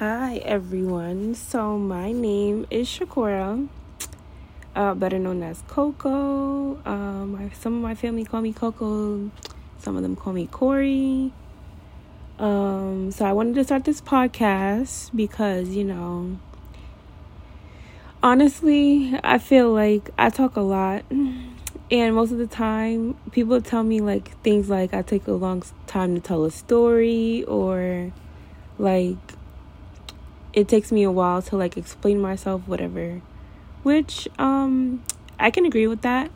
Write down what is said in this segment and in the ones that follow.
Hi, everyone. So, my name is Shakura, uh, better known as Koko. Um, some of my family call me Koko, some of them call me Corey. Um, so, I wanted to start this podcast because, you know, honestly, I feel like I talk a lot. And most of the time, people tell me like things like I take a long time to tell a story or like it takes me a while to like explain myself whatever. Which um i can agree with that.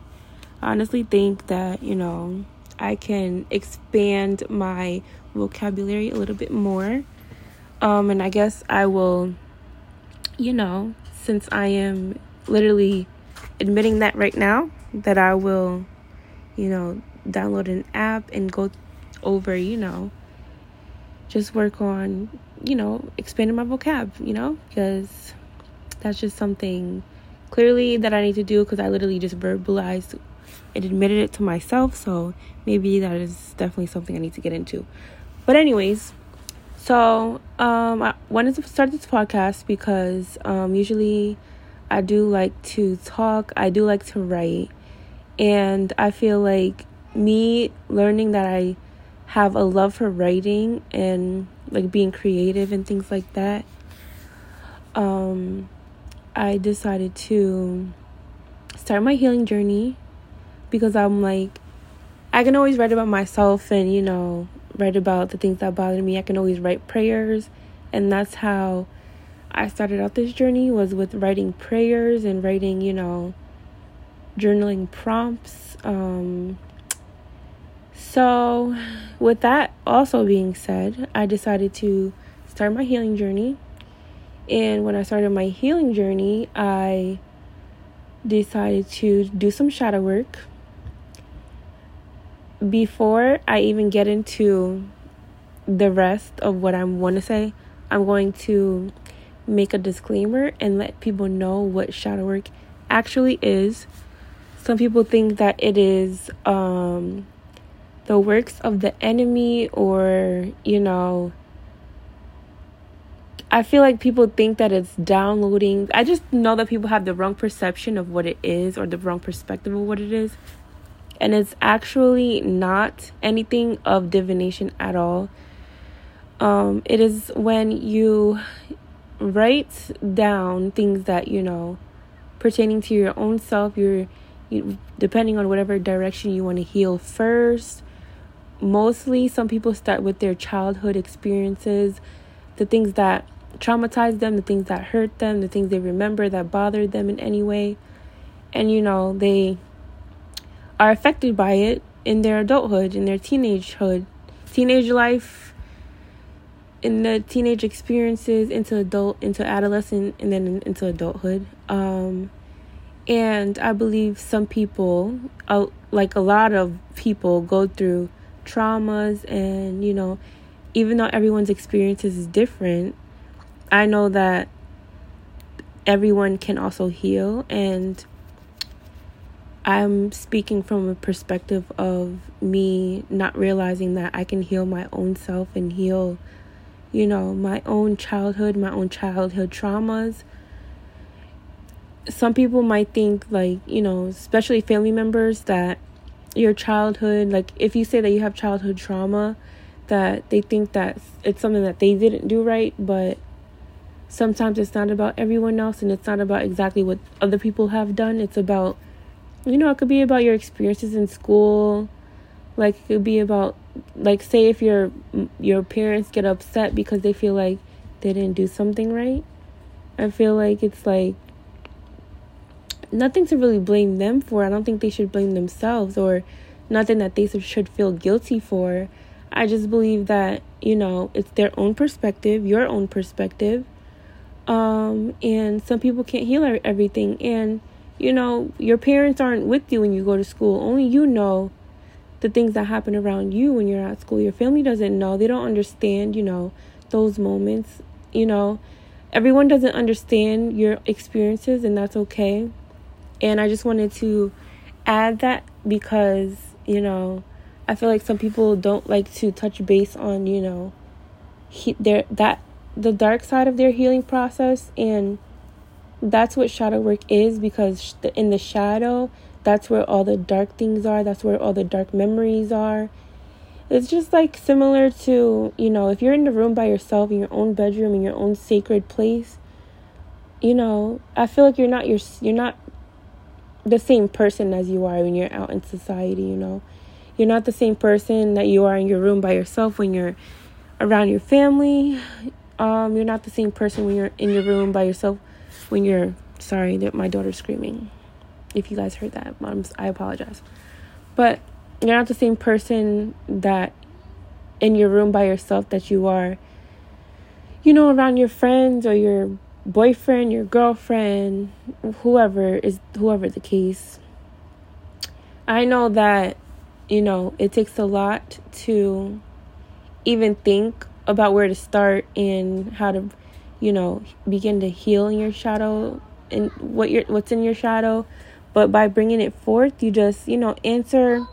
I honestly think that you know i can expand my vocabulary a little bit more. Um and i guess i will you know since i am literally admitting that right now that i will you know download an app and go over you know just work on, you know, expanding my vocab, you know, because that's just something clearly that I need to do because I literally just verbalized and admitted it to myself. So maybe that is definitely something I need to get into. But, anyways, so um, I wanted to start this podcast because um, usually I do like to talk, I do like to write, and I feel like me learning that I have a love for writing and like being creative and things like that, um, I decided to start my healing journey because I'm like, I can always write about myself and, you know, write about the things that bother me. I can always write prayers. And that's how I started out this journey was with writing prayers and writing, you know, journaling prompts. Um, so, with that also being said, I decided to start my healing journey. And when I started my healing journey, I decided to do some shadow work. Before I even get into the rest of what I want to say, I'm going to make a disclaimer and let people know what shadow work actually is. Some people think that it is um, the works of the enemy or, you know, I feel like people think that it's downloading. I just know that people have the wrong perception of what it is or the wrong perspective of what it is. And it's actually not anything of divination at all. Um, it is when you write down things that you know pertaining to your own self, your you, depending on whatever direction you want to heal first mostly some people start with their childhood experiences, the things that traumatized them, the things that hurt them, the things they remember that bothered them in any way. And you know, they are affected by it in their adulthood, in their teenagehood, teenage life, in the teenage experiences into adult, into adolescent, and then into adulthood. Um, and I believe some people, like a lot of people, go through traumas and you know even though everyone's experiences is different i know that everyone can also heal. And i'm speaking from a perspective of me not realizing that i can heal my own self and heal you know my own childhood my own childhood traumas. Some people might think like you know especially family members that your childhood like if you say that you have childhood trauma that they think that it's something that they didn't do right but sometimes it's not about everyone else and it's not about exactly what other people have done. It's about you know it could be about your experiences in school. Like it could be about like say if your your parents get upset because they feel like they didn't do something right. I feel like it's like nothing to really blame them for. I don't think they should blame themselves or nothing that they should feel guilty for. I just believe that, you know, it's their own perspective, your own perspective. Um, and some people can't heal everything. And, you know, your parents aren't with you when you go to school. Only you know the things that happen around you when you're at school. Your family doesn't know. They don't understand, you know, those moments. You know, everyone doesn't understand your experiences, and that's okay. And I just wanted to add that because, you know, I feel like some people don't like to touch base on, you know, he, their that the dark side of their healing process. And that's what shadow work is because in the shadow that's where all the dark things are. That's where all the dark memories are. It's just like similar to you know if you're in the room by yourself in your own bedroom in your own sacred place you know i feel like you're not your you're not the same person as you are when you're out in society you know you're not the same person that you are in your room by yourself when you're around your family um, you're not the same person when you're in your room by yourself. When you're sorry that my daughter's screaming. If you guys heard that, moms, I apologize. But you're not the same person that in your room by yourself that you are, you know, around your friends or your boyfriend, your girlfriend, whoever is whoever the case. I know that, you know, it takes a lot to even think about where to start and how to, you know, begin to heal in your shadow and what your what's in your shadow. But by bringing it forth, you just, you know, answer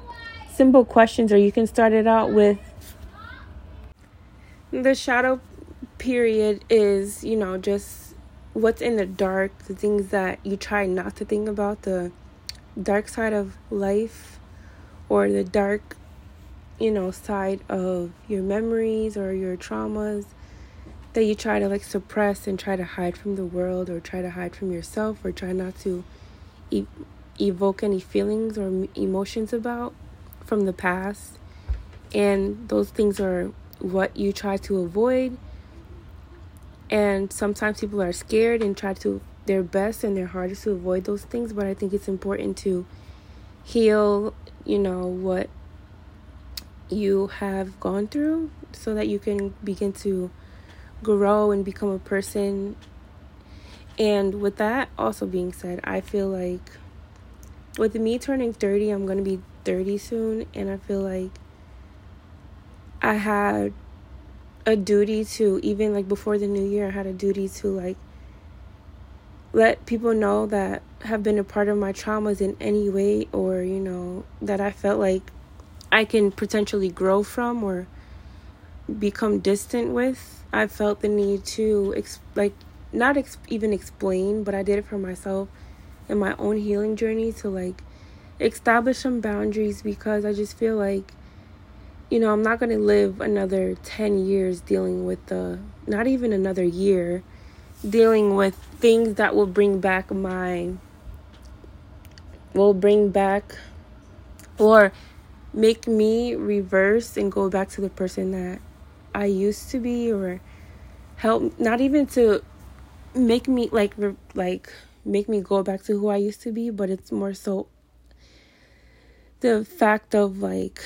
simple questions or you can start it out with the shadow period is, you know, just what's in the dark, the things that you try not to think about, the dark side of life or the dark you know, side of your memories or your traumas that you try to like suppress and try to hide from the world or try to hide from yourself or try not to evoke any feelings or emotions about from the past. And those things are what you try to avoid. And sometimes people are scared and try to their best and their hardest to avoid those things, but I think it's important to heal, you know, what you have gone through so that you can begin to grow and become a person. And with that also being said, I feel like with me turning 30, I'm going to be 30 soon, and I feel like I had a duty to, even like before the new year, I had a duty to like let people know that have been a part of my traumas in any way, or you know, that I felt like I can potentially grow from or become distant with. I felt the need to ex- like not ex- even explain, but I did it for myself in my own healing journey to like establish some boundaries because I just feel like you know, I'm not going to live another 10 years dealing with the not even another year dealing with things that will bring back my will bring back or make me reverse and go back to the person that I used to be or help not even to make me like like make me go back to who I used to be, but it's more so the fact of like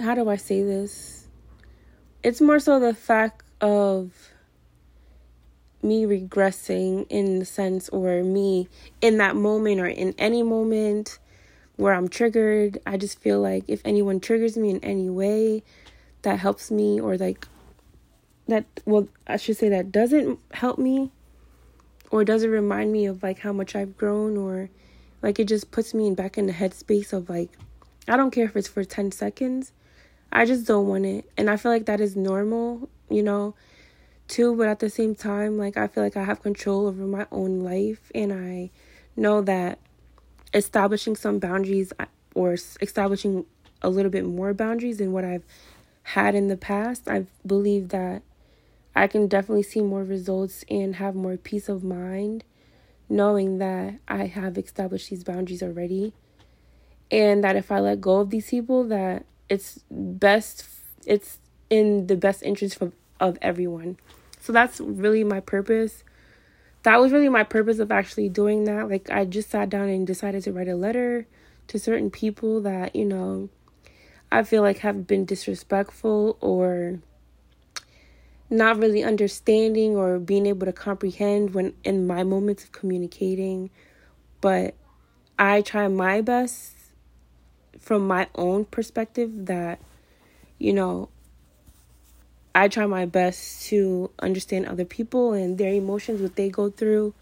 how do I say this? It's more so the fact of me regressing in the sense or me in that moment or in any moment where I'm triggered. I just feel like if anyone triggers me in any way that helps me or like that well I should say that doesn't help me or doesn't remind me of like how much I've grown or like it just puts me back in the headspace of like I don't care if it's for 10 seconds. I just don't want it. And I feel like that is normal, you know, too, but at the same time like I feel like I have control over my own life and I know that establishing some boundaries or establishing a little bit more boundaries than what I've had in the past, I believe that I can definitely see more results and have more peace of mind knowing that I have established these boundaries already and that if I let go of these people that it's best it's in the best interest of, of everyone. So that's really my purpose that was really my purpose of actually doing that. Like, I just sat down and decided to write a letter to certain people that, you know, I feel like have been disrespectful or not really understanding or being able to comprehend when in my moments of communicating. But I try my best from my own perspective that, you know, I try my best to understand other people and their emotions, what they go through,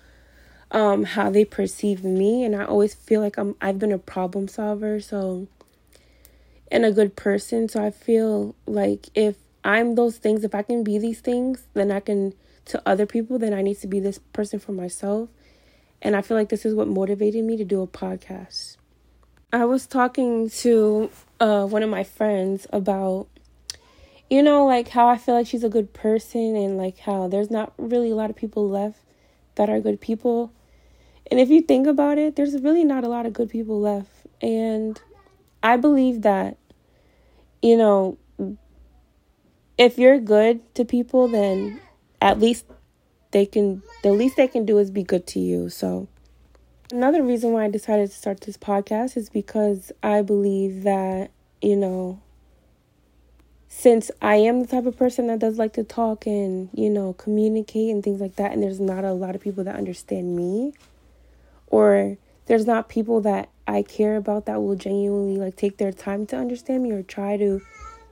um, how they perceive me, and I always feel like I'm I've been a problem solver, so and a good person. So I feel like if I'm those things, if I can be these things, then I can to other people, then I need to be this person for myself. And I feel like this is what motivated me to do a podcast. I was talking to uh, one of my friends about, you know, like how I feel like she's a good person and like how there's not really a lot of people left that are good people. And if you think about it, there's really not a lot of good people left. And I believe that, you know, if you're good to people, then at least they can, the least they can do is be good to you. So, another reason why I decided to start this podcast is because I believe that, you know, since I am the type of person that does like to talk and, you know, communicate and things like that, and there's not a lot of people that understand me, or there's not people that I care about that will genuinely like take their time to understand me or try to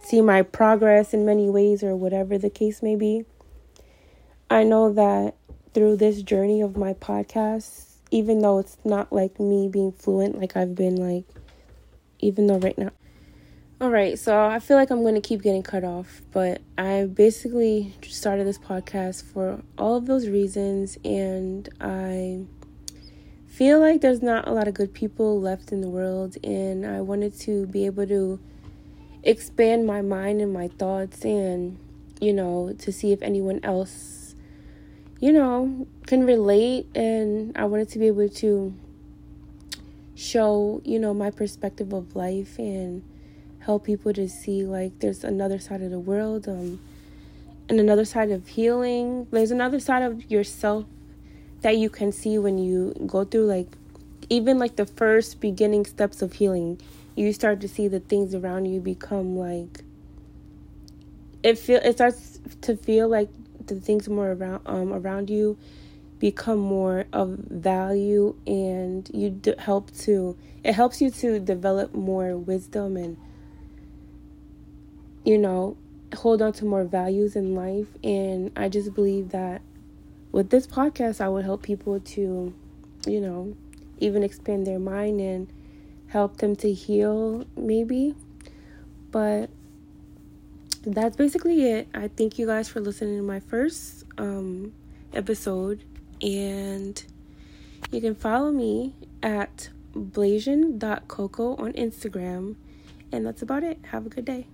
see my progress in many ways or whatever the case may be. I know that through this journey of my podcast, even though it's not like me being fluent like I've been like even though right now. All right, so I feel like I'm going to keep getting cut off, but I basically started this podcast for all of those reasons, and I feel like there's not a lot of good people left in the world, and I wanted to be able to expand my mind and my thoughts, and you know, to see if anyone else, you know, can relate, and I wanted to be able to show, you know, my perspective of life and help people to see like there's another side of the world um and another side of healing. There's another side of yourself that you can see when you go through like even like the first beginning steps of healing. You start to see the things around you become like it feel it starts to feel like the things more around um around you become more of value and you d- help to it helps you to develop more wisdom and you know, hold on to more values in life. And I just believe that with this podcast, I would help people to, you know, even expand their mind and help them to heal, maybe. But that's basically it. I thank you guys for listening to my first um, episode. And you can follow me at blasian.koko on Instagram. And that's about it. Have a good day.